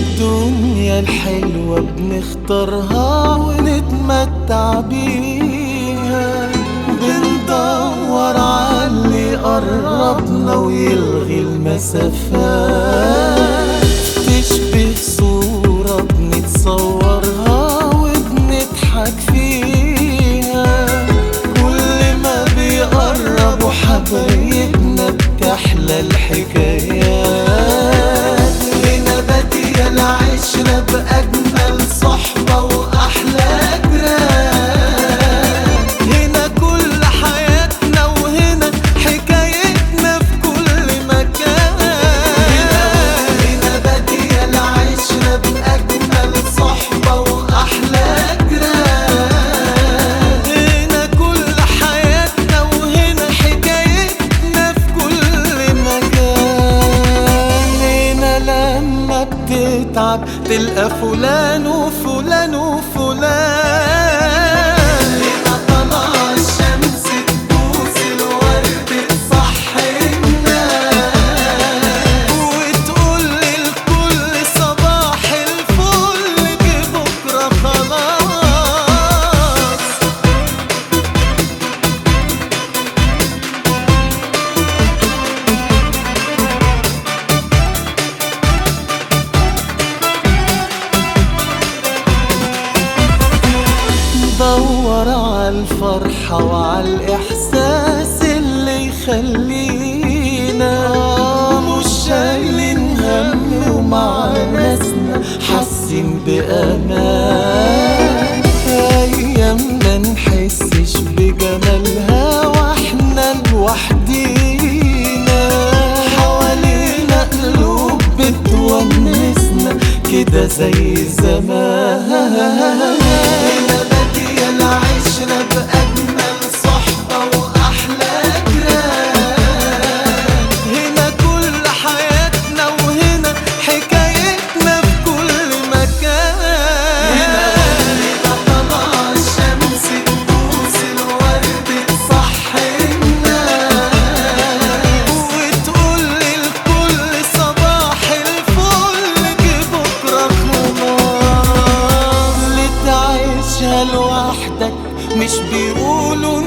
الدنيا الحلوة بنختارها ونتمتع بيها. بندور عاللي قربنا ويلغي المسافات. لما بتتعب تلقى فلان وفلان وفلان. عالفرحة وعالإحساس اللي يخلينا. مش شايلين هم ومع ناسنا حاسين بأمان. أيامنا نحسش بجمالها وإحنا لوحدينا. حوالينا قلوب بتونسنا كده زي زمان. وحدك مش بيقولوا